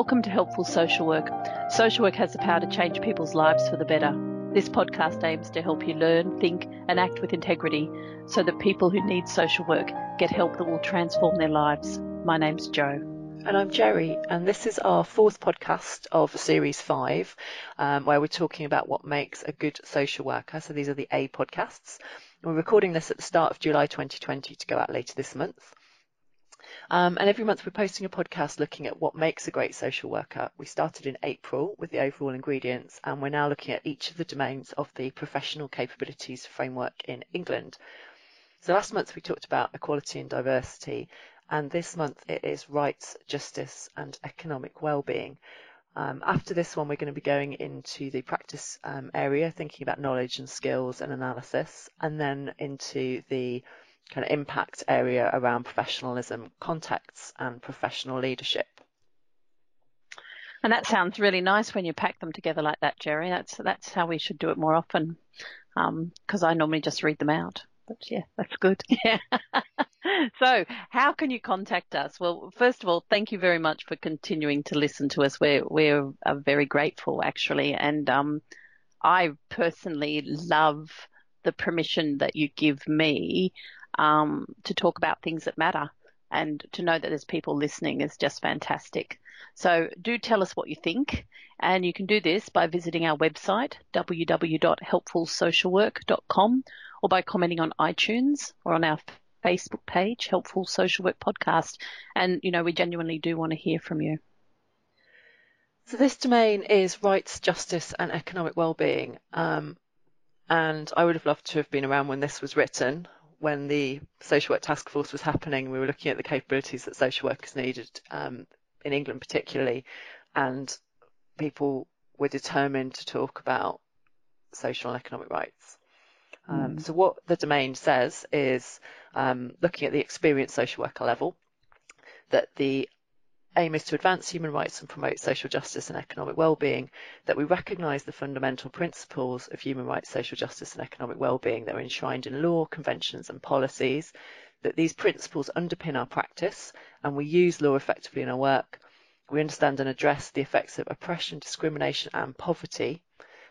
Welcome to Helpful Social Work. Social work has the power to change people's lives for the better. This podcast aims to help you learn, think, and act with integrity so that people who need social work get help that will transform their lives. My name's Jo. And I'm Jerry, and this is our fourth podcast of Series 5, um, where we're talking about what makes a good social worker. So these are the A podcasts. We're recording this at the start of July 2020 to go out later this month. Um, and every month we're posting a podcast looking at what makes a great social worker. We started in April with the overall ingredients, and we're now looking at each of the domains of the professional capabilities framework in England. So last month we talked about equality and diversity, and this month it is rights, justice, and economic well-being. Um, after this one, we're going to be going into the practice um, area, thinking about knowledge and skills and analysis, and then into the kind of impact area around professionalism, contexts, and professional leadership. And that sounds really nice when you pack them together like that, Jerry. That's that's how we should do it more often. Because um, I normally just read them out. But yeah, that's good. Yeah. so, how can you contact us? Well, first of all, thank you very much for continuing to listen to us. We're we're uh, very grateful, actually, and um, I personally love the permission that you give me um, to talk about things that matter. And to know that there's people listening is just fantastic. So do tell us what you think. And you can do this by visiting our website, www.helpfulsocialwork.com, or by commenting on iTunes or on our Facebook page, Helpful Social Work Podcast. And, you know, we genuinely do want to hear from you. So this domain is rights, justice, and economic well-being. Um, and I would have loved to have been around when this was written when the social work task force was happening, we were looking at the capabilities that social workers needed um, in England, particularly, and people were determined to talk about social and economic rights. Um, mm. So what the domain says is um, looking at the experienced social worker level, that the aim is to advance human rights and promote social justice and economic well-being, that we recognise the fundamental principles of human rights, social justice and economic well-being that are enshrined in law, conventions and policies, that these principles underpin our practice and we use law effectively in our work. We understand and address the effects of oppression, discrimination and poverty,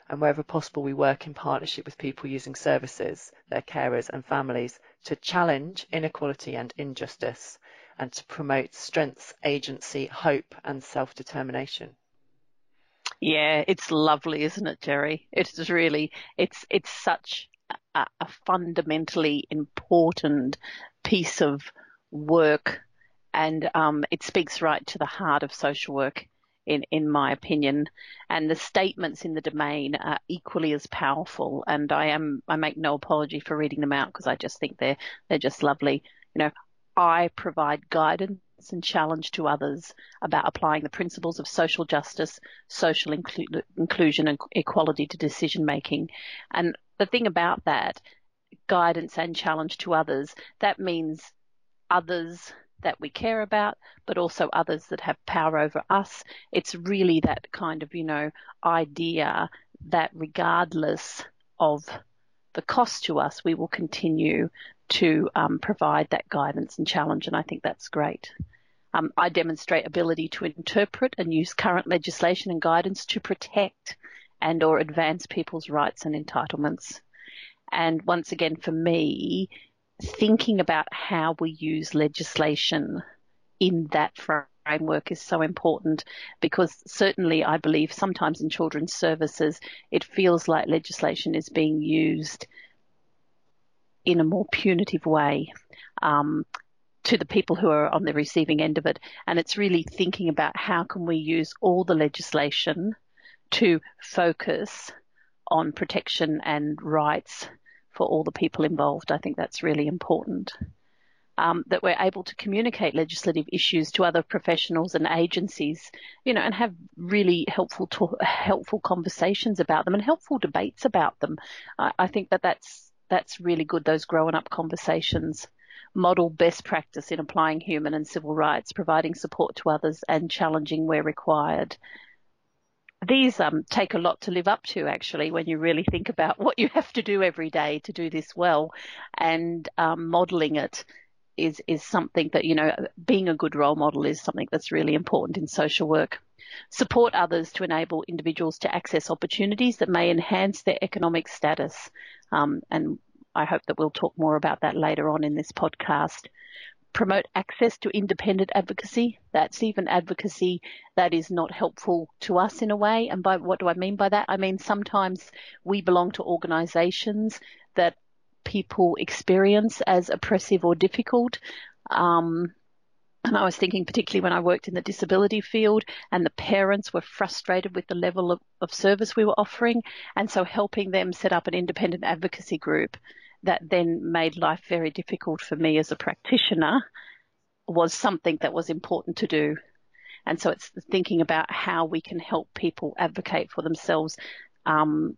and wherever possible we work in partnership with people using services, their carers and families to challenge inequality and injustice and to promote strength, agency, hope, and self determination. Yeah, it's lovely, isn't it, Jerry? It's really, it's it's such a, a fundamentally important piece of work, and um, it speaks right to the heart of social work in, in my opinion. And the statements in the domain are equally as powerful. And I am, I make no apology for reading them out because I just think they're, they're just lovely. You know, I provide guidance and challenge to others about applying the principles of social justice, social inclu- inclusion, and equality to decision making. And the thing about that, guidance and challenge to others, that means others that we care about, but also others that have power over us. It's really that kind of, you know, idea that regardless of the cost to us, we will continue to um, provide that guidance and challenge, and I think that's great. Um, I demonstrate ability to interpret and use current legislation and guidance to protect and or advance people's rights and entitlements. And once again, for me, thinking about how we use legislation in that framework is so important because certainly I believe sometimes in children's services it feels like legislation is being used in a more punitive way um, to the people who are on the receiving end of it. And it's really thinking about how can we use all the legislation to focus on protection and rights for all the people involved. I think that's really important. Um, that we're able to communicate legislative issues to other professionals and agencies, you know, and have really helpful helpful conversations about them and helpful debates about them. I, I think that that's that's really good, those growing up conversations. Model best practice in applying human and civil rights, providing support to others and challenging where required. These um, take a lot to live up to, actually, when you really think about what you have to do every day to do this well. And um, modeling it is, is something that, you know, being a good role model is something that's really important in social work. Support others to enable individuals to access opportunities that may enhance their economic status. Um, and I hope that we'll talk more about that later on in this podcast. Promote access to independent advocacy. That's even advocacy that is not helpful to us in a way. And by what do I mean by that? I mean sometimes we belong to organisations that people experience as oppressive or difficult. Um, and I was thinking, particularly when I worked in the disability field, and the parents were frustrated with the level of, of service we were offering. And so helping them set up an independent advocacy group that then made life very difficult for me as a practitioner was something that was important to do. And so it's thinking about how we can help people advocate for themselves um,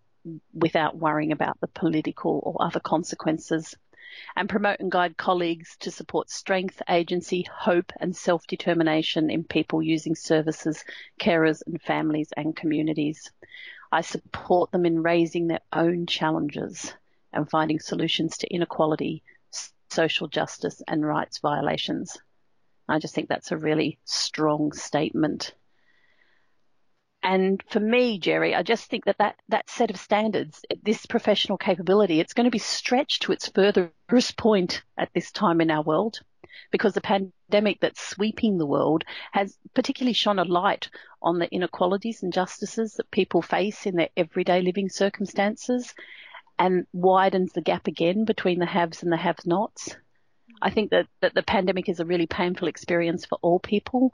without worrying about the political or other consequences. And promote and guide colleagues to support strength, agency, hope, and self determination in people using services, carers, and families and communities. I support them in raising their own challenges and finding solutions to inequality, social justice, and rights violations. I just think that's a really strong statement. And for me, Jerry, I just think that, that that set of standards, this professional capability, it's going to be stretched to its furthest point at this time in our world because the pandemic that's sweeping the world has particularly shone a light on the inequalities and justices that people face in their everyday living circumstances and widens the gap again between the haves and the have nots. I think that, that the pandemic is a really painful experience for all people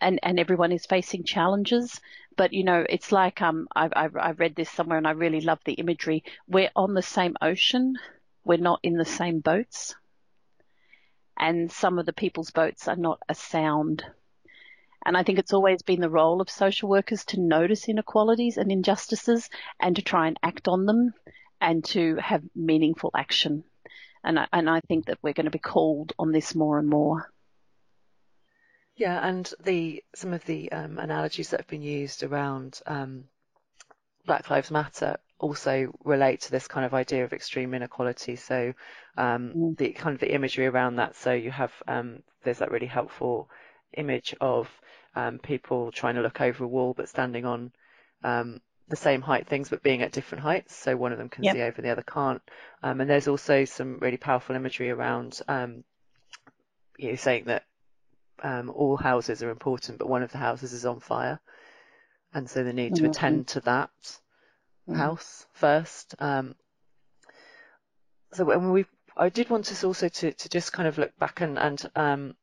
and, and everyone is facing challenges. But, you know, it's like, um, I, I, I read this somewhere and I really love the imagery. We're on the same ocean. We're not in the same boats. And some of the people's boats are not a sound. And I think it's always been the role of social workers to notice inequalities and injustices and to try and act on them and to have meaningful action. And I, and I think that we're going to be called on this more and more. Yeah, and the some of the um, analogies that have been used around um, Black Lives Matter also relate to this kind of idea of extreme inequality. So um, mm. the kind of the imagery around that. So you have um, there's that really helpful image of um, people trying to look over a wall but standing on um, the same height things but being at different heights so one of them can yep. see over the other can't um, and there's also some really powerful imagery around um, you know saying that um, all houses are important but one of the houses is on fire and so the need mm-hmm. to attend to that mm-hmm. house first um, so when we I did want us also to, to just kind of look back and, and um,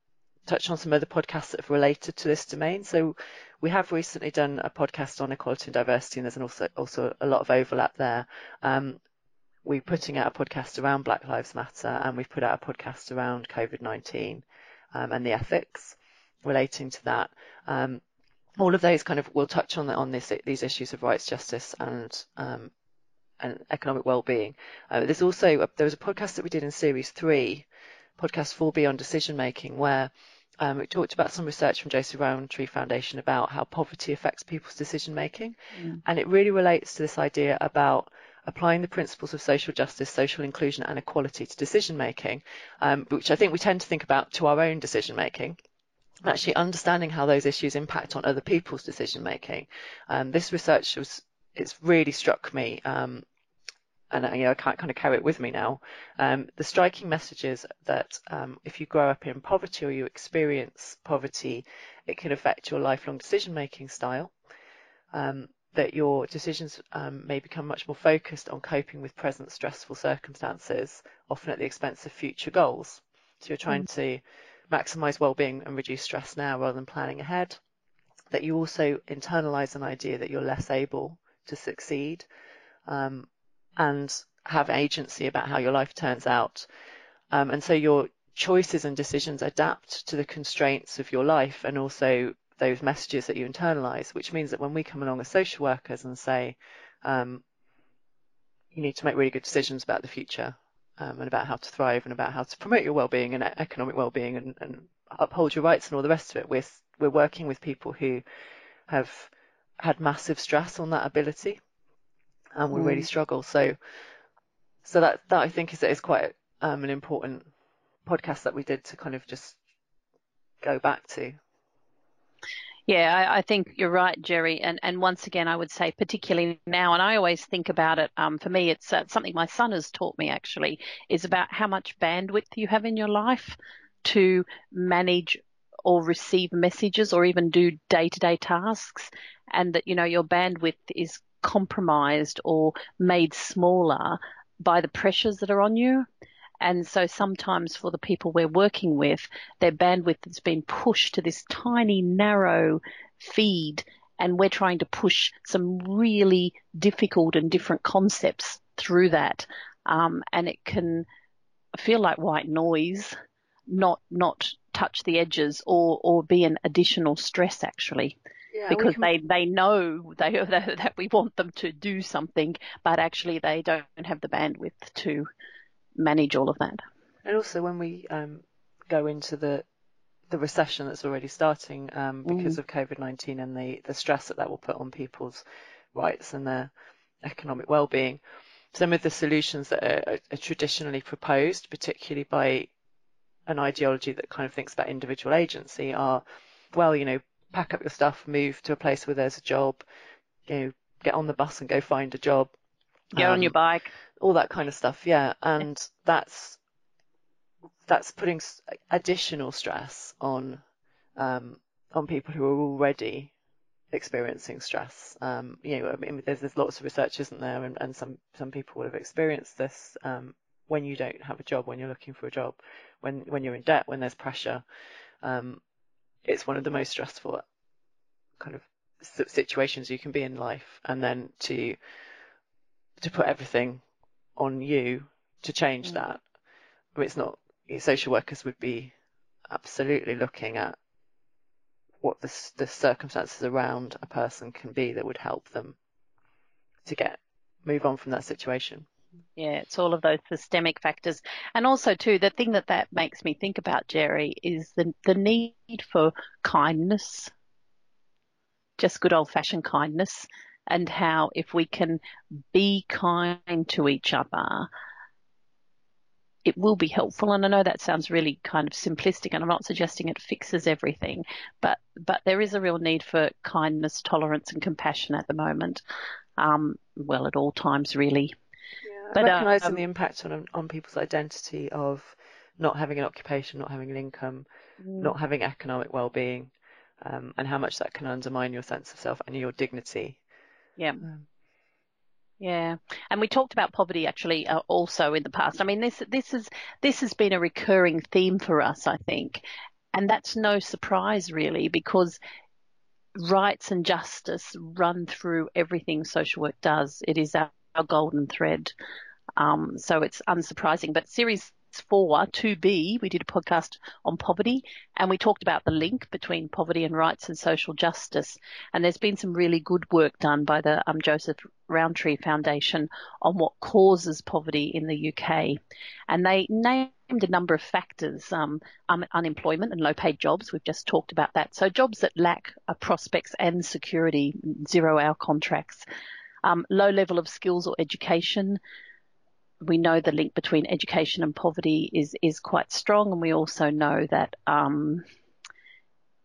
touch on some other podcasts that have related to this domain. So we have recently done a podcast on equality and diversity, and there's also also a lot of overlap there. Um, we're putting out a podcast around Black Lives Matter, and we've put out a podcast around COVID-19 um, and the ethics relating to that. Um, all of those kind of will touch on the, on this, these issues of rights, justice, and um, and economic well-being. Uh, there's also a, there was a podcast that we did in series three, podcast 4B on decision making, where um, we talked about some research from Joseph Rowntree Foundation about how poverty affects people's decision making, and it really relates to this idea about applying the principles of social justice, social inclusion, and equality to decision making, um, which I think we tend to think about to our own decision making. Actually, understanding how those issues impact on other people's decision making. Um, this research was it's really struck me um, and you know I can't kind of carry it with me now. Um, the striking message is that um, if you grow up in poverty or you experience poverty, it can affect your lifelong decision-making style. That your decisions um, may become much more focused on coping with present stressful circumstances, often at the expense of future goals. So you're trying mm. to maximize well-being and reduce stress now rather than planning ahead. That you also internalize an idea that you're less able to succeed um, and have agency about how your life turns out. Um, and so your choices and decisions adapt to the constraints of your life and also those messages that you internalize, which means that when we come along as social workers and say, um, you need to make really good decisions about the future um, and about how to thrive and about how to promote your well-being and economic well-being and, and uphold your rights and all the rest of it, we're, we're working with people who have had massive stress on that ability and we mm. really struggle. So, so that that I think is is quite um, an important podcast that we did to kind of just go back to. Yeah, I, I, think you're right, Jerry. And and once again, I would say, particularly now, and I always think about it. Um, for me, it's uh, something my son has taught me. Actually, is about how much bandwidth you have in your life to manage or receive messages or even do day-to-day tasks, and that you know your bandwidth is compromised or made smaller by the pressures that are on you. And so sometimes for the people we're working with, their bandwidth has been pushed to this tiny, narrow feed. And we're trying to push some really difficult and different concepts through that. Um, and it can feel like white noise, not, not touch the edges or, or be an additional stress actually. Yeah, because can... they, they know they, that we want them to do something, but actually they don't have the bandwidth to manage all of that. And also when we um, go into the the recession that's already starting um, because mm. of COVID-19 and the, the stress that that will put on people's rights and their economic well-being. Some of the solutions that are, are traditionally proposed, particularly by an ideology that kind of thinks about individual agency, are, well, you know, pack up your stuff, move to a place where there's a job, you know, get on the bus and go find a job. Get um, on your bike all that kind of stuff. Yeah, and that's that's putting additional stress on um, on people who are already experiencing stress. Um, you know, I mean, there's, there's lots of research, isn't there? And, and some some people would have experienced this um, when you don't have a job, when you're looking for a job, when when you're in debt, when there's pressure. Um, it's one of the most stressful kind of situations you can be in life, and then to to put everything on you to change mm. that. I mean, it's not social workers would be absolutely looking at what the, the circumstances around a person can be that would help them to get move on from that situation. Yeah, it's all of those systemic factors. And also too, the thing that that makes me think about, Jerry, is the, the need for kindness. Just good old fashioned kindness and how if we can be kind to each other, it will be helpful. And I know that sounds really kind of simplistic, and I'm not suggesting it fixes everything, but but there is a real need for kindness, tolerance, and compassion at the moment. Um, well, at all times, really. Yeah, but recognizing um, the impact on on people's identity of not having an occupation, not having an income, mm. not having economic well-being, um, and how much that can undermine your sense of self and your dignity yeah. Um, yeah, and we talked about poverty actually uh, also in the past. I mean, this this is this has been a recurring theme for us, I think, and that's no surprise really because rights and justice run through everything social work does. It is our, our golden thread, um, so it's unsurprising. But series four, 2B, we did a podcast on poverty and we talked about the link between poverty and rights and social justice. And there's been some really good work done by the um, Joseph Rowntree Foundation on what causes poverty in the UK. And they named a number of factors, um, um, unemployment and low paid jobs. We've just talked about that. So jobs that lack prospects and security, zero hour contracts, um, low level of skills or education, we know the link between education and poverty is is quite strong, and we also know that um,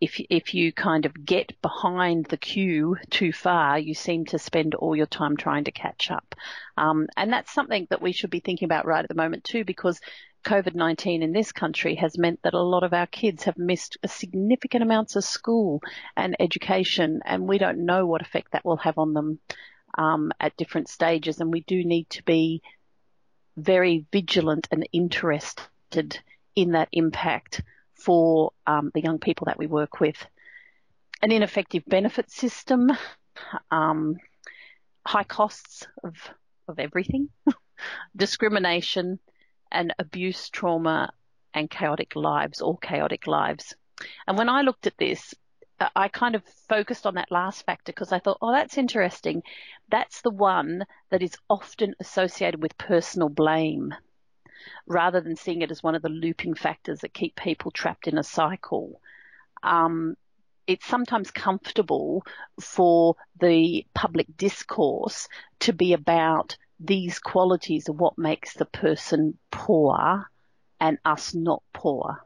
if if you kind of get behind the queue too far, you seem to spend all your time trying to catch up, um, and that's something that we should be thinking about right at the moment too, because COVID-19 in this country has meant that a lot of our kids have missed significant amounts of school and education, and we don't know what effect that will have on them um, at different stages, and we do need to be very vigilant and interested in that impact for um, the young people that we work with. An ineffective benefit system, um, high costs of, of everything, discrimination and abuse, trauma and chaotic lives, all chaotic lives. And when I looked at this, I kind of focused on that last factor because I thought, oh, that's interesting. That's the one that is often associated with personal blame rather than seeing it as one of the looping factors that keep people trapped in a cycle. Um, it's sometimes comfortable for the public discourse to be about these qualities of what makes the person poor and us not poor.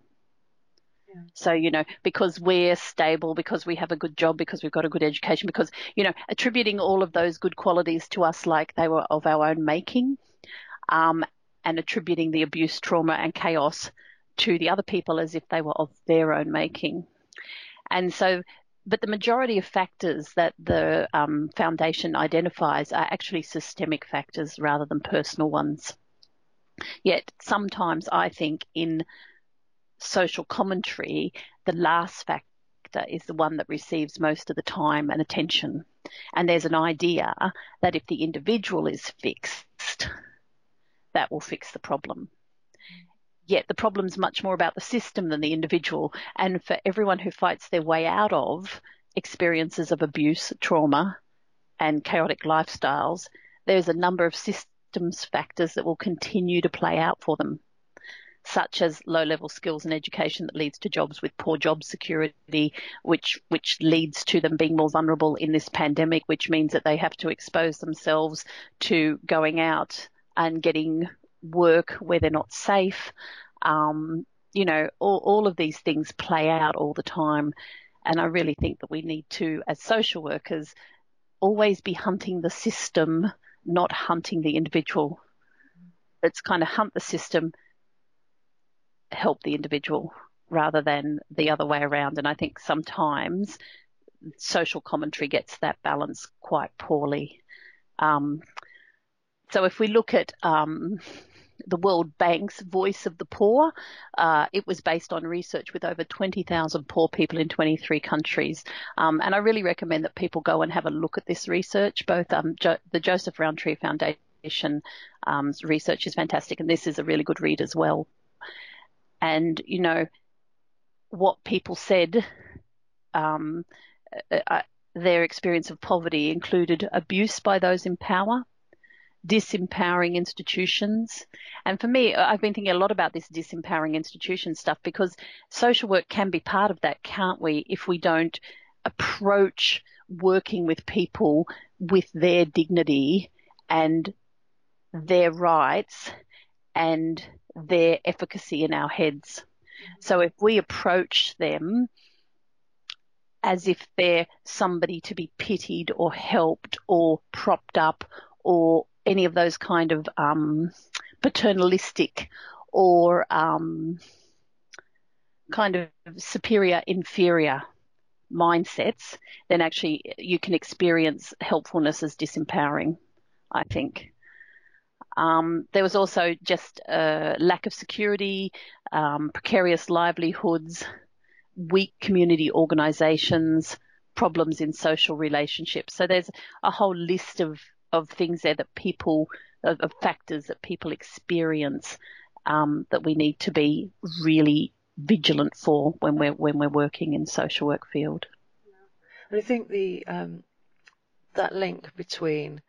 So, you know, because we're stable, because we have a good job, because we've got a good education, because, you know, attributing all of those good qualities to us like they were of our own making, um, and attributing the abuse, trauma, and chaos to the other people as if they were of their own making. And so, but the majority of factors that the um, foundation identifies are actually systemic factors rather than personal ones. Yet sometimes I think in social commentary, the last factor is the one that receives most of the time and attention. And there's an idea that if the individual is fixed, that will fix the problem. Yet the problem's much more about the system than the individual. And for everyone who fights their way out of experiences of abuse, trauma, and chaotic lifestyles, there's a number of systems factors that will continue to play out for them such as low level skills and education that leads to jobs with poor job security, which, which leads to them being more vulnerable in this pandemic, which means that they have to expose themselves to going out and getting work where they're not safe. Um, you know, all, all of these things play out all the time. And I really think that we need to, as social workers, always be hunting the system, not hunting the individual. It's kind of hunt the system, help the individual rather than the other way around. And I think sometimes social commentary gets that balance quite poorly. Um, so if we look at um, the World Bank's Voice of the Poor, uh, it was based on research with over 20,000 poor people in 23 countries. Um, and I really recommend that people go and have a look at this research. Both um, jo- the Joseph Rowntree Foundation um, research is fantastic, and this is a really good read as well and you know what people said um, uh, uh, their experience of poverty included abuse by those in power disempowering institutions. And for me i've been thinking a lot about this disempowering institution stuff because social work can be part of that can't we if we don't approach working with people with their dignity and their rights and their efficacy in our heads. So if we approach them as if they're somebody to be pitied or helped or propped up or any of those kind of um, paternalistic or um, kind of superior inferior mindsets, then actually you can experience helpfulness as disempowering, I think. Um, there was also just a lack of security, um, precarious livelihoods, weak community organisations, problems in social relationships. So there's a whole list of, of things there that people, of, of factors that people experience um, that we need to be really vigilant for when we're when we're working in social work field. And I think the um, that link between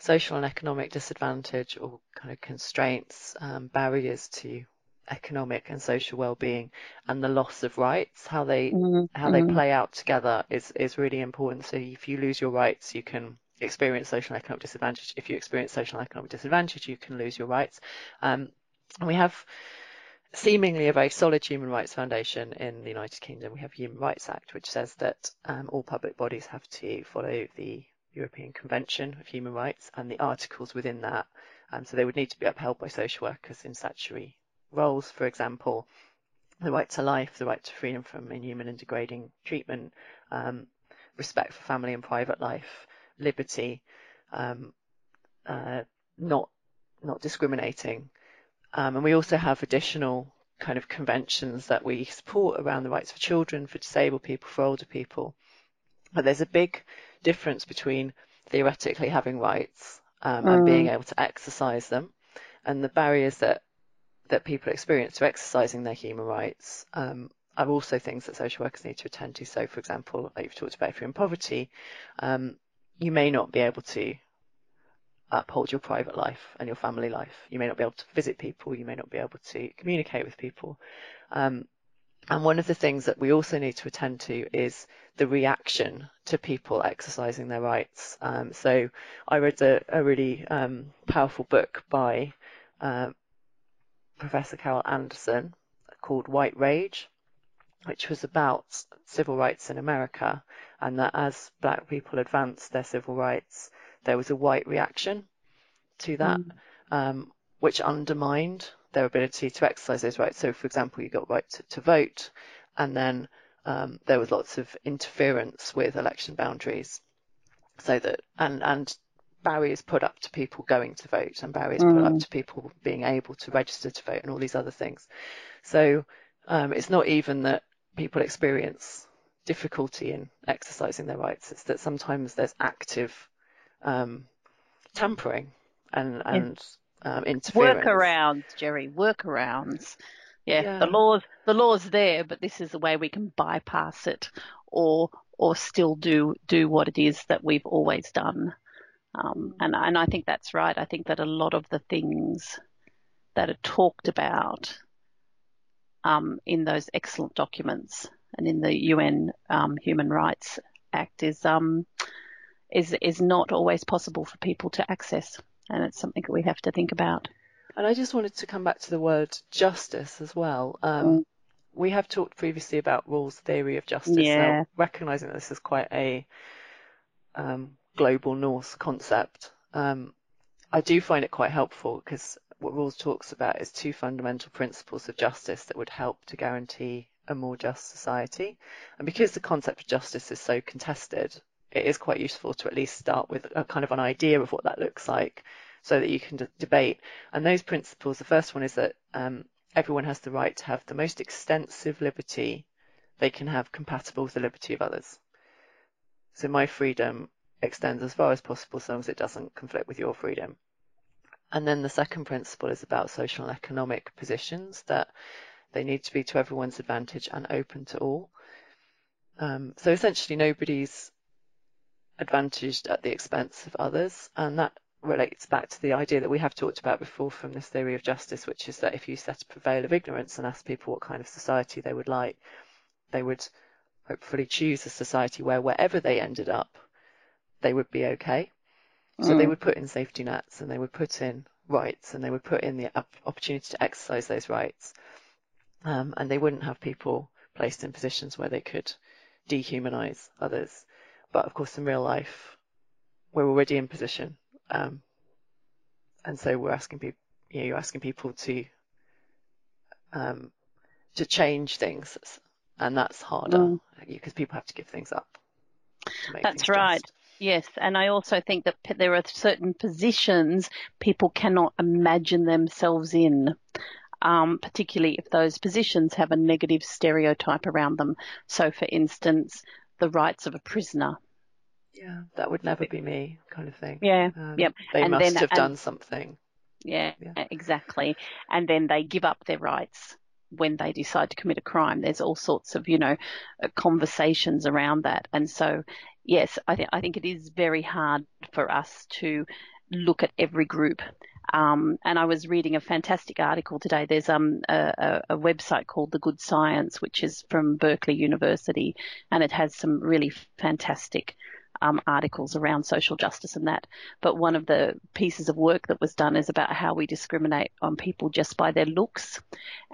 social and economic disadvantage or kind of constraints, um, barriers to economic and social well-being and the loss of rights how they mm-hmm. how they mm-hmm. play out together is is really important so if you lose your rights you can experience social and economic disadvantage if you experience social and economic disadvantage you can lose your rights um, and we have seemingly a very solid human rights foundation in the United Kingdom. We have Human Rights Act, which says that um, all public bodies have to follow the European Convention of Human Rights and the articles within that. Um, so they would need to be upheld by social workers in statutory roles, for example, the right to life, the right to freedom from inhuman and degrading treatment, um, respect for family and private life, liberty, um, uh, not not discriminating. Um, and we also have additional kind of conventions that we support around the rights for children, for disabled people, for older people. But there's a big difference between theoretically having rights um, mm. and being mm. able to exercise them, and the barriers that that people experience to exercising their human rights um, are also things that social workers need to attend to. So, for example, like you've talked about if you're in poverty, um, you may not be able to uphold your private life and your family life. You may not be able to visit people. You may not be able to communicate with people. Um, and one of the things that we also need to attend to is the reaction to people exercising their rights. Um, so I read a, a really um, powerful book by uh, Professor Carol Anderson called White Rage. which was about civil rights in America, and that as black people advanced their civil rights, there was a white reaction to that, mm. um, which undermined their ability to exercise those rights. So, for example, you got right to, to vote, and then um, there was lots of interference with election boundaries, so that and and barriers put up to people going to vote and barriers mm. put up mm. to people being able to register to vote and all these other things. So um, it's not even that people experience difficulty in exercising their rights. It's that sometimes there's active um, tampering and, and um, interference. Workarounds, Jerry. Workarounds. Yeah, yeah, the laws the law's there, but this is the way we can bypass it, or or still do do what it is that we've always done. Um, and and I think that's right. I think that a lot of the things that are talked about um, in those excellent documents and in the UN um, Human Rights Act is um, is is not always possible for people to access, and it's something that we have to think about. And I just wanted to come back to the word justice as well. Um, mm. We have talked previously about Rawls' theory of justice. Yeah. Now, recognizing that this is quite a um, global North concept, um, I do find it quite helpful because what Rawls talks about is two fundamental principles of justice that would help to guarantee a more just society. And because the concept of justice is so contested, it is quite useful to at least start with a kind of an idea of what that looks like so that you can d- debate. And those principles, the first one is that um, everyone has the right to have the most extensive liberty they can have compatible with the liberty of others. So my freedom extends as far as possible so long as it doesn't conflict with your freedom. And then the second principle is about social and economic positions that they need to be to everyone's advantage and open to all. Um, so essentially, nobody's advantaged at the expense of others, and that relates back to the idea that we have talked about before from this theory of justice, which is that if you set a veil of ignorance and ask people what kind of society they would like, they would hopefully choose a society where wherever they ended up, they would be okay. So mm. they would put in safety nets and they would put in rights and they would put in the opportunity to exercise those rights. Um, and they wouldn't have people placed in positions where they could dehumanize others. But of course, in real life, we're already in position. Um, and so we're asking people, you know, you're asking people to, um, to change things. And that's harder mm. because people have to give things up. That's right. Just. Yes, and I also think that there are certain positions people cannot imagine themselves in, um, particularly if those positions have a negative stereotype around them. So, for instance, the rights of a prisoner. Yeah, that would never be me, kind of thing. Yeah, um, yep. They and must then, have done something. Yeah, yeah, exactly. And then they give up their rights when they decide to commit a crime. There's all sorts of, you know, uh, conversations around that. And so, yes, I, th- I think it is very hard for us to look at every group. Um, and I was reading a fantastic article today. There's um, a, a, website called The Good Science, which is from Berkeley University, and it has some really fantastic um, articles around social justice and that. But one of the pieces of work that was done is about how we discriminate on people just by their looks.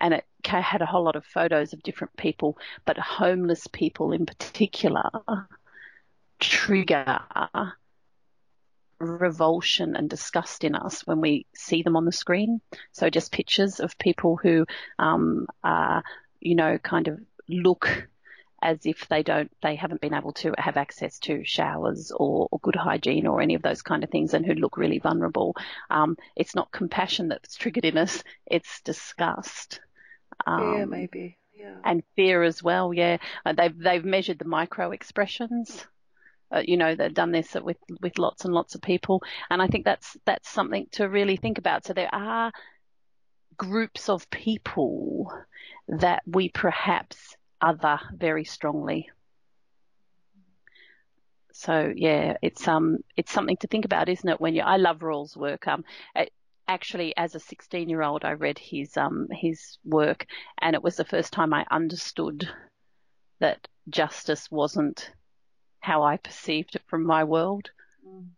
And it had a whole lot of photos of different people, but homeless people in particular trigger revulsion and disgust in us when we see them on the screen. So just pictures of people who um, are, you know, kind of look as if they don't, they haven't been able to have access to showers or, or good hygiene or any of those kind of things and who look really vulnerable. Um, it's not compassion that's triggered in us, it's disgust. Um, yeah, maybe. Yeah. And fear as well, yeah. Uh, they've, they've measured the micro expressions. Uh, you know, they've done this with, with lots and lots of people. And I think that's, that's something to really think about. So there are groups of people that we perhaps other very strongly. So yeah, it's um it's something to think about, isn't it? When you I love Rawls' work. Um, it, actually, as a 16 year old, I read his um his work, and it was the first time I understood that justice wasn't how I perceived it from my world. Mm.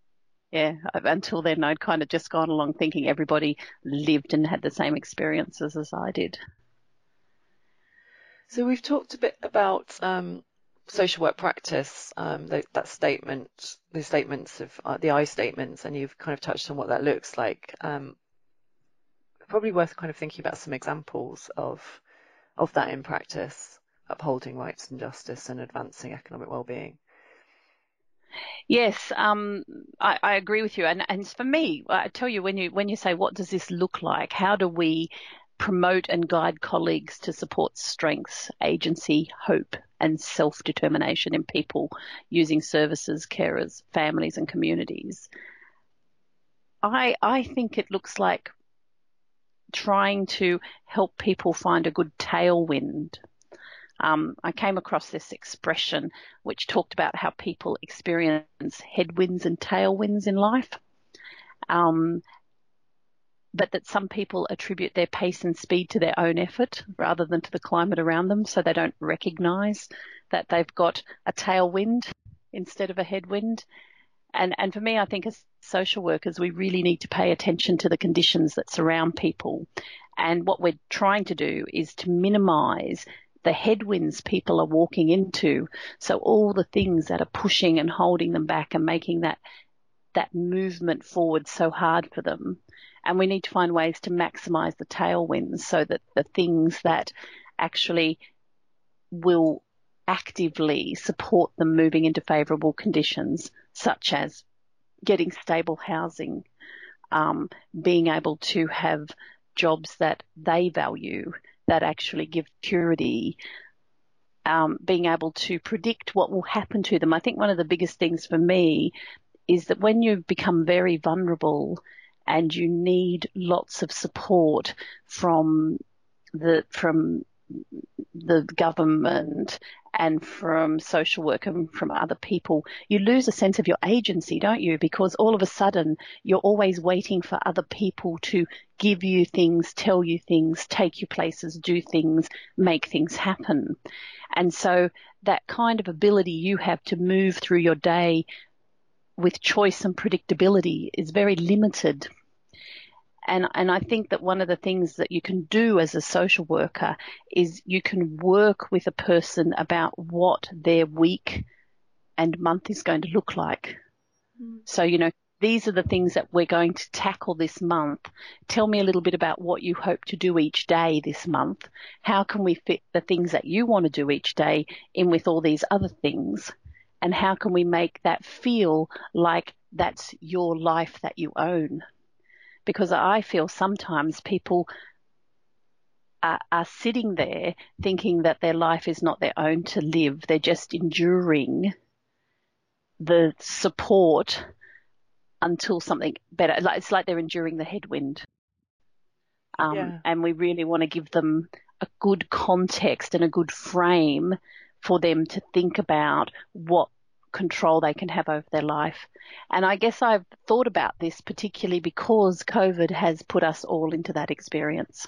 Yeah, until then, I'd kind of just gone along thinking everybody lived and had the same experiences as I did. So we've talked a bit about um, social work practice, um, the, that statement, the statements of uh, the I statements, and you've kind of touched on what that looks like. Um, probably worth kind of thinking about some examples of of that in practice, upholding rights and justice and advancing economic well-being. Yes, um, I, I, agree with you. And, and for me, I tell you when you when you say what does this look like, how do we promote and guide colleagues to support strengths, agency, hope, and self determination in people using services, carers, families, and communities? I I think it looks like trying to help people find a good tailwind um, I came across this expression which talked about how people experience headwinds and tailwinds in life. Um, but that some people attribute their pace and speed to their own effort rather than to the climate around them, so they don't recognize that they've got a tailwind instead of a headwind. And, and for me, I think as social workers, we really need to pay attention to the conditions that surround people. And what we're trying to do is to minimize the headwinds people are walking into. So all the things that are pushing and holding them back and making that that movement forward so hard for them. And we need to find ways to maximize the tailwinds so that the things that actually will actively support them moving into favorable conditions, such as getting stable housing, um, being able to have jobs that they value, that actually give purity um, being able to predict what will happen to them. I think one of the biggest things for me is that when you become very vulnerable and you need lots of support from the from the government and from social work and from other people, you lose a sense of your agency, don't you? Because all of a sudden you're always waiting for other people to give you things, tell you things, take you places, do things, make things happen. And so that kind of ability you have to move through your day with choice and predictability is very limited and, and I think that one of the things that you can do as a social worker is you can work with a person about what their week and month is going to look like. Mm. So, you know, these are the things that we're going to tackle this month. Tell me a little bit about what you hope to do each day this month. How can we fit the things that you want to do each day in with all these other things? And how can we make that feel like that's your life that you own? Because I feel sometimes people are, are, sitting there thinking that their life is not their own to live. They're just enduring the support until something better. It's like they're enduring the headwind. Um, yeah. And we really want to give them a good context and a good frame for them to think about what control they can have over their life. And I guess I've thought about this particularly because COVID has put us all into that experience.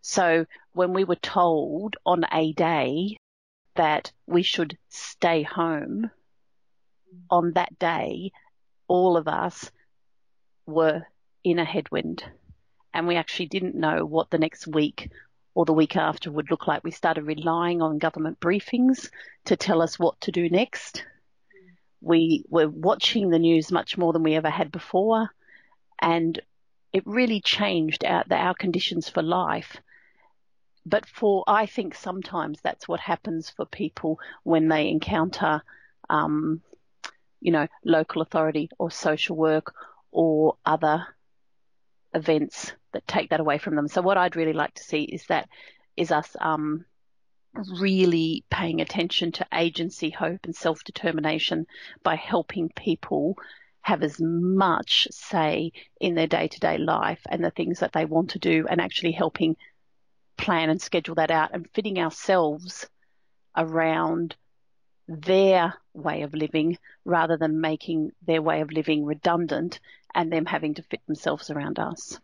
So when we were told on a day that we should stay home, on that day, all of us were in a headwind and we actually didn't know what the next week or the week after would look like. We started relying on government briefings to tell us what to do next we were watching the news much more than we ever had before, and it really changed our, our conditions for life. But for, I think sometimes that's what happens for people when they encounter, um, you know, local authority or social work or other events that take that away from them. So what I'd really like to see is that is us um, really paying attention to agency, hope, and self determination by helping people have as much say in their day to day life and the things that they want to do, and actually helping plan and schedule that out and fitting ourselves around their way of living rather than making their way of living redundant and them having to fit themselves around us.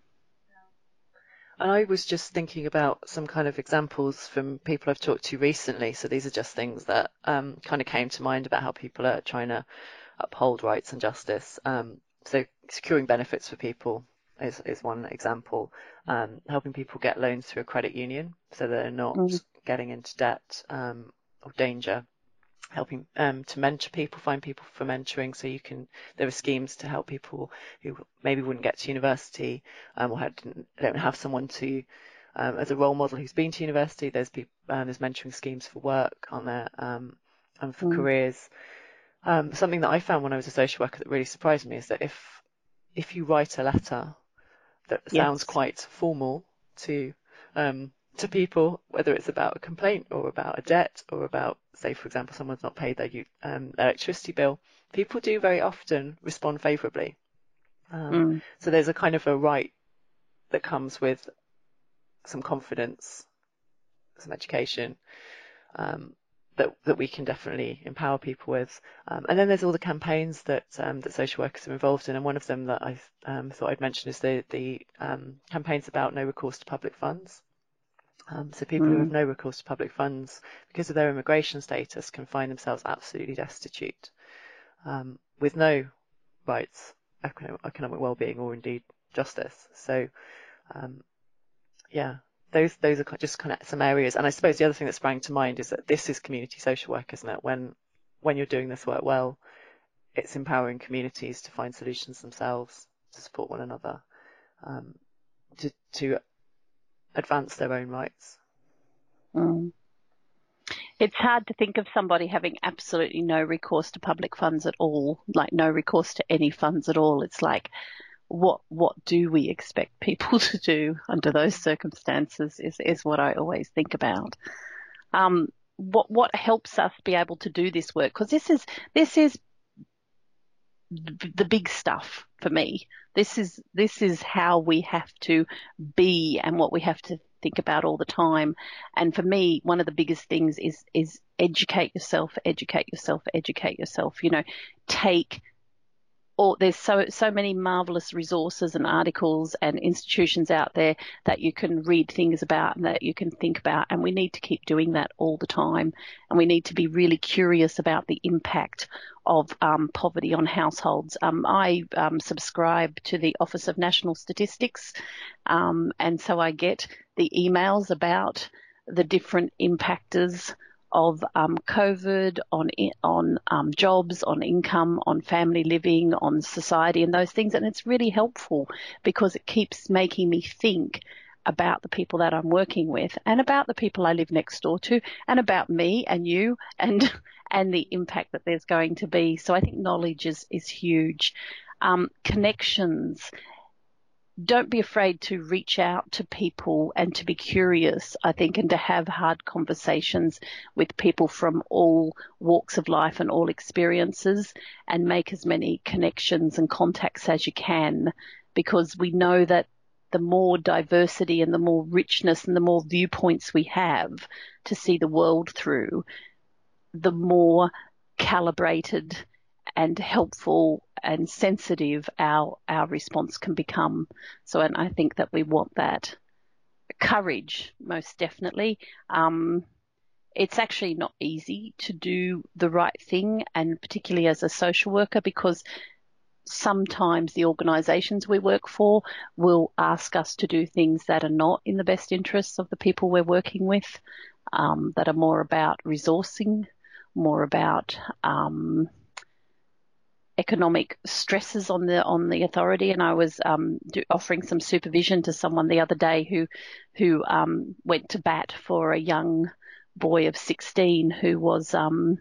And I was just thinking about some kind of examples from people I've talked to recently. So these are just things that um, kind of came to mind about how people are trying to uphold rights and justice. Um, so securing benefits for people is, is one example. Um, helping people get loans through a credit union so they're not mm. getting into debt um, or danger, helping um, to mentor people, find people for mentoring. So you can, there are schemes to help people who maybe wouldn't get to university um, or had, don't have someone to, um, as a role model who's been to university. There's people, um, there's mentoring schemes for work on there um, and for mm. careers. Um, something that I found when I was a social worker that really surprised me is that if if you write a letter that yes. sounds quite formal to um, to people, whether it's about a complaint or about a debt or about, say, for example, someone's not paid their um, electricity bill, people do very often respond favourably. Um, mm. So there's a kind of a right that comes with some confidence, some education, um, that that we can definitely empower people with. Um, and then there's all the campaigns that um, that social workers are involved in, and one of them that I um, thought I'd mention is the the um, campaigns about no recourse to public funds. Um, so people mm. who have mm. no recourse to public funds because of their immigration status can find themselves absolutely destitute, um, with no rights, economic, economic well-being, or indeed justice. So, um, yeah, those those are just kind of some areas. And I suppose the other thing that sprang to mind is that this is community social work, isn't it? When when you're doing this work well, it's empowering communities to find solutions themselves, to support one another, um, to to advance their own rights. Mm. It's hard to think of somebody having absolutely no recourse to public funds at all, like no recourse to any funds at all. It's like, what what do we expect people to do under those circumstances is is what I always think about. Um, what what helps us be able to do this work because this is this is the big stuff for me. This is this is how we have to be and what we have to think about all the time. And for me, one of the biggest things is is educate yourself, educate yourself, educate yourself. You know, take or there's so so many marvelous resources and articles and institutions out there that you can read things about and that you can think about and we need to keep doing that all the time and we need to be really curious about the impact of um, poverty on households. Um, I um, subscribe to the Office of National Statistics um, and so I get the emails about the different impactors of um, COVID on on um, jobs, on income, on family living, on society, and those things. And it's really helpful because it keeps making me think about the people that I'm working with and about the people I live next door to and about me and you and and the impact that there's going to be. So I think knowledge is is huge. Um, connections don't be afraid to reach out to people and to be curious, I think, and to have hard conversations with people from all walks of life and all experiences and make as many connections and contacts as you can because we know that the more diversity and the more richness and the more viewpoints we have to see the world through, the more calibrated and helpful and sensitive our our response can become. So, and I think that we want that courage most definitely. Um, it's actually not easy to do the right thing, and particularly as a social worker, because sometimes the organisations we work for will ask us to do things that are not in the best interests of the people we're working with, um, that are more about resourcing, more about um, economic stresses on the on the authority, and I was um, do, offering some supervision to someone the other day who who um, went to bat for a young boy of 16 who was um,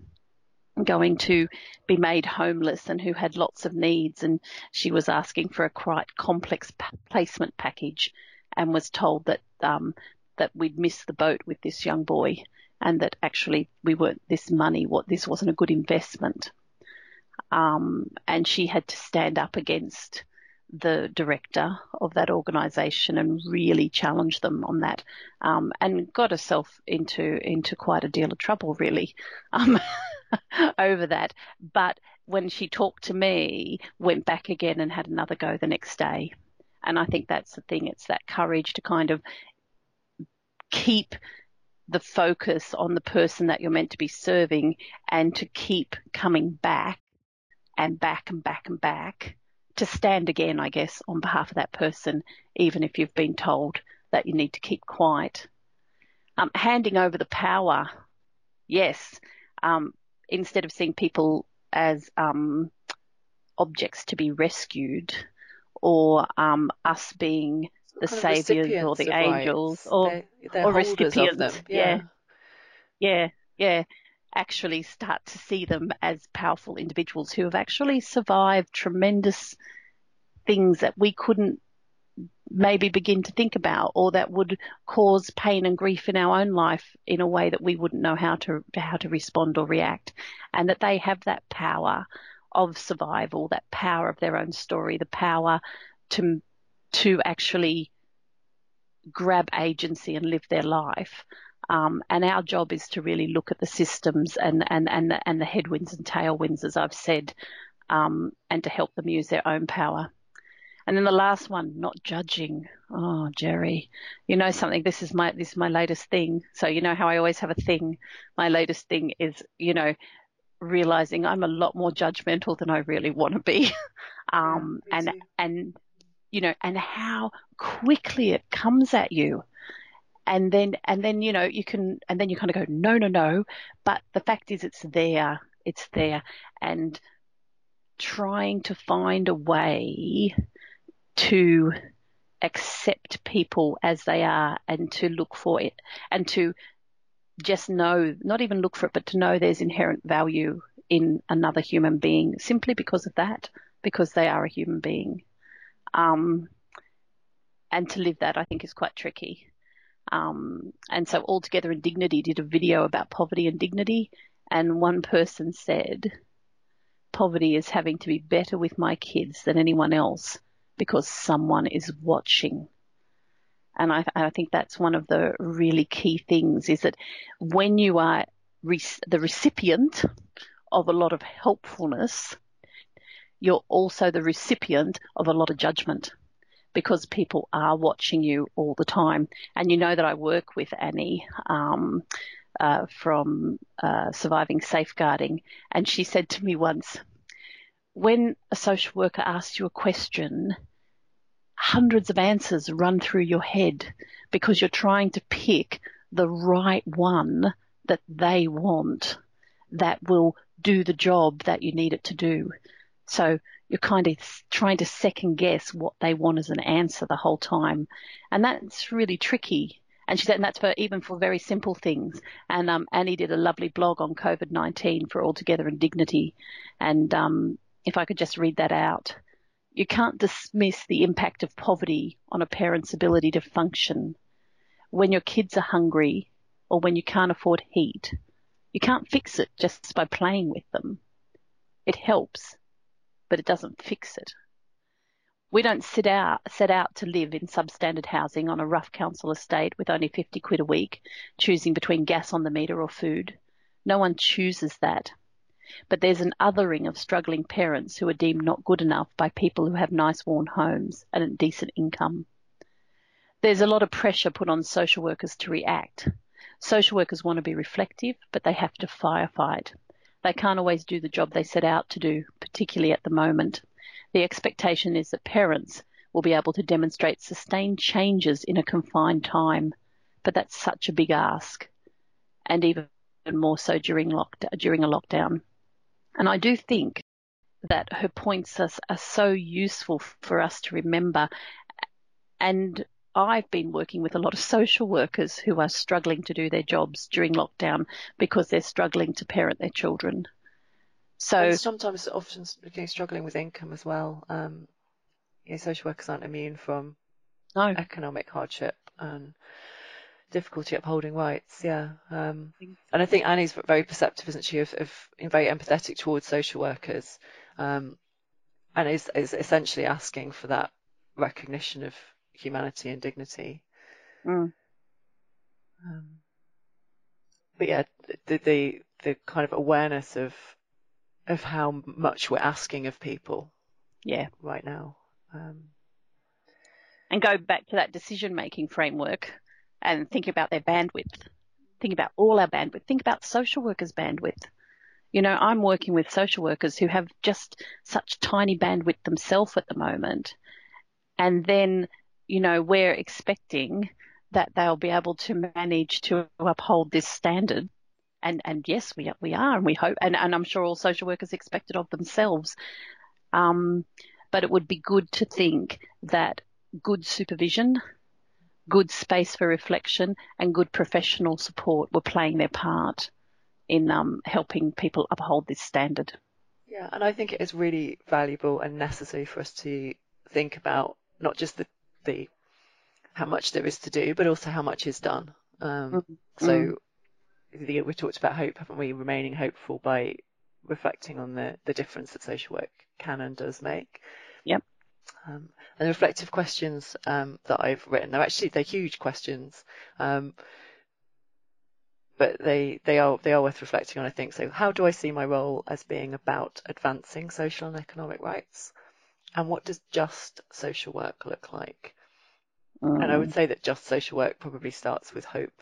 going to be made homeless and who had lots of needs, and she was asking for a quite complex p- placement package, and was told that um, that we'd missed the boat with this young boy, and that actually we weren't this money, what this wasn't a good investment um, and she had to stand up against the director of that organisation and really challenge them on that, um, and got herself into into quite a deal of trouble really um, over that. But when she talked to me, went back again and had another go the next day. And I think that's the thing. It's that courage to kind of keep the focus on the person that you're meant to be serving and to keep coming back and back and back and back to stand again, I guess, on behalf of that person, even if you've been told that you need to keep quiet. Um, handing over the power, yes. Um, instead of seeing people as um, objects to be rescued, or um, us being the saviors or the angels, rights. or they're, they're or recipients. Yeah. yeah, yeah, yeah. Actually, start to see them as powerful individuals who have actually survived tremendous things that we couldn't maybe begin to think about or that would cause pain and grief in our own life in a way that we wouldn't know how to how to respond or react. And that they have that power of survival that power of their own story the power to to actually grab agency and live their life um, and our job is to really look at the systems and and and the, and the headwinds and tailwinds as I've said um, and to help them use their own power and then the last one, not judging. Oh, Jerry, you know something. This is my this is my latest thing. So you know how I always have a thing. My latest thing is you know realizing I'm a lot more judgmental than I really want to be. um, and and you know and how quickly it comes at you. And then and then you know you can and then you kind of go no no no. But the fact is it's there. It's there. And trying to find a way to accept people as they are and to look for it and to just know, not even look for it, but to know there's inherent value in another human being simply because of that, because they are a human being. Um, and to live that, I think, is quite tricky. Um, and so All Together in Dignity did a video about poverty and dignity, and one person said, poverty is having to be better with my kids than anyone else because someone is watching. And I, I think that's one of the really key things is that when you are re- the recipient of a lot of helpfulness, you're also the recipient of a lot of judgment because people are watching you all the time. And you know that I work with Annie um, uh, from uh, Surviving Safeguarding, and she said to me once, when a social worker asks you a question, hundreds of answers run through your head because you're trying to pick the right one that they want that will do the job that you need it to do. So you're kind of trying to second guess what they want as an answer the whole time. And that's really tricky. And she said, and that's for even for very simple things. And um, Annie did a lovely blog on COVID 19 for All Together in Dignity. And um, if I could just read that out. You can't dismiss the impact of poverty on a parent's ability to function. When your kids are hungry or when you can't afford heat, you can't fix it just by playing with them. It helps, but it doesn't fix it. We don't sit out, set out to live in substandard housing on a rough council estate with only 50 quid a week, choosing between gas on the meter or food. No one chooses that. But there's an othering of struggling parents who are deemed not good enough by people who have nice worn homes and a decent income. There's a lot of pressure put on social workers to react. Social workers want to be reflective, but they have to firefight. They can't always do the job they set out to do, particularly at the moment. The expectation is that parents will be able to demonstrate sustained changes in a confined time, but that's such a big ask, and even more so during during a lockdown. And I do think that her points are, are so useful for us to remember. And I've been working with a lot of social workers who are struggling to do their jobs during lockdown because they're struggling to parent their children. So and sometimes, often struggling with income as well. Um, you know, social workers aren't immune from no. economic hardship and difficulty upholding rights. Yeah, um, and I think Annie's very perceptive, isn't she, of, of very empathetic towards social workers, um, and is is essentially asking for that recognition of humanity and dignity. Mm. Um, but yeah, the, the the kind of awareness of of how much we're asking of people. Yeah. Right now. Um, and go back to that decision making framework and think about their bandwidth. Think about all our bandwidth. Think about social workers' bandwidth. You know, I'm working with social workers who have just such tiny bandwidth themselves at the moment. And then, you know, we're expecting that they'll be able to manage to uphold this standard. And, and yes, we, we are, and we hope, and, and I'm sure all social workers expect it of themselves. Um, but it would be good to think that good supervision, good space for reflection, and good professional support were playing their part in um, helping people uphold this standard. Yeah, and I think it is really valuable and necessary for us to think about not just the, the how much there is to do, but also how much is done. Um, mm-hmm. So mm. we talked about hope, haven't we? Remaining hopeful by reflecting on the, the difference that social work can and does make. Yep. Um, and the reflective questions um, that I've written, they're actually they're huge questions, um, but they they are they are worth reflecting on. I think so. How do I see my role as being about advancing social and economic rights, and what does just social work look like? And I would mm. say that just social work probably starts with hope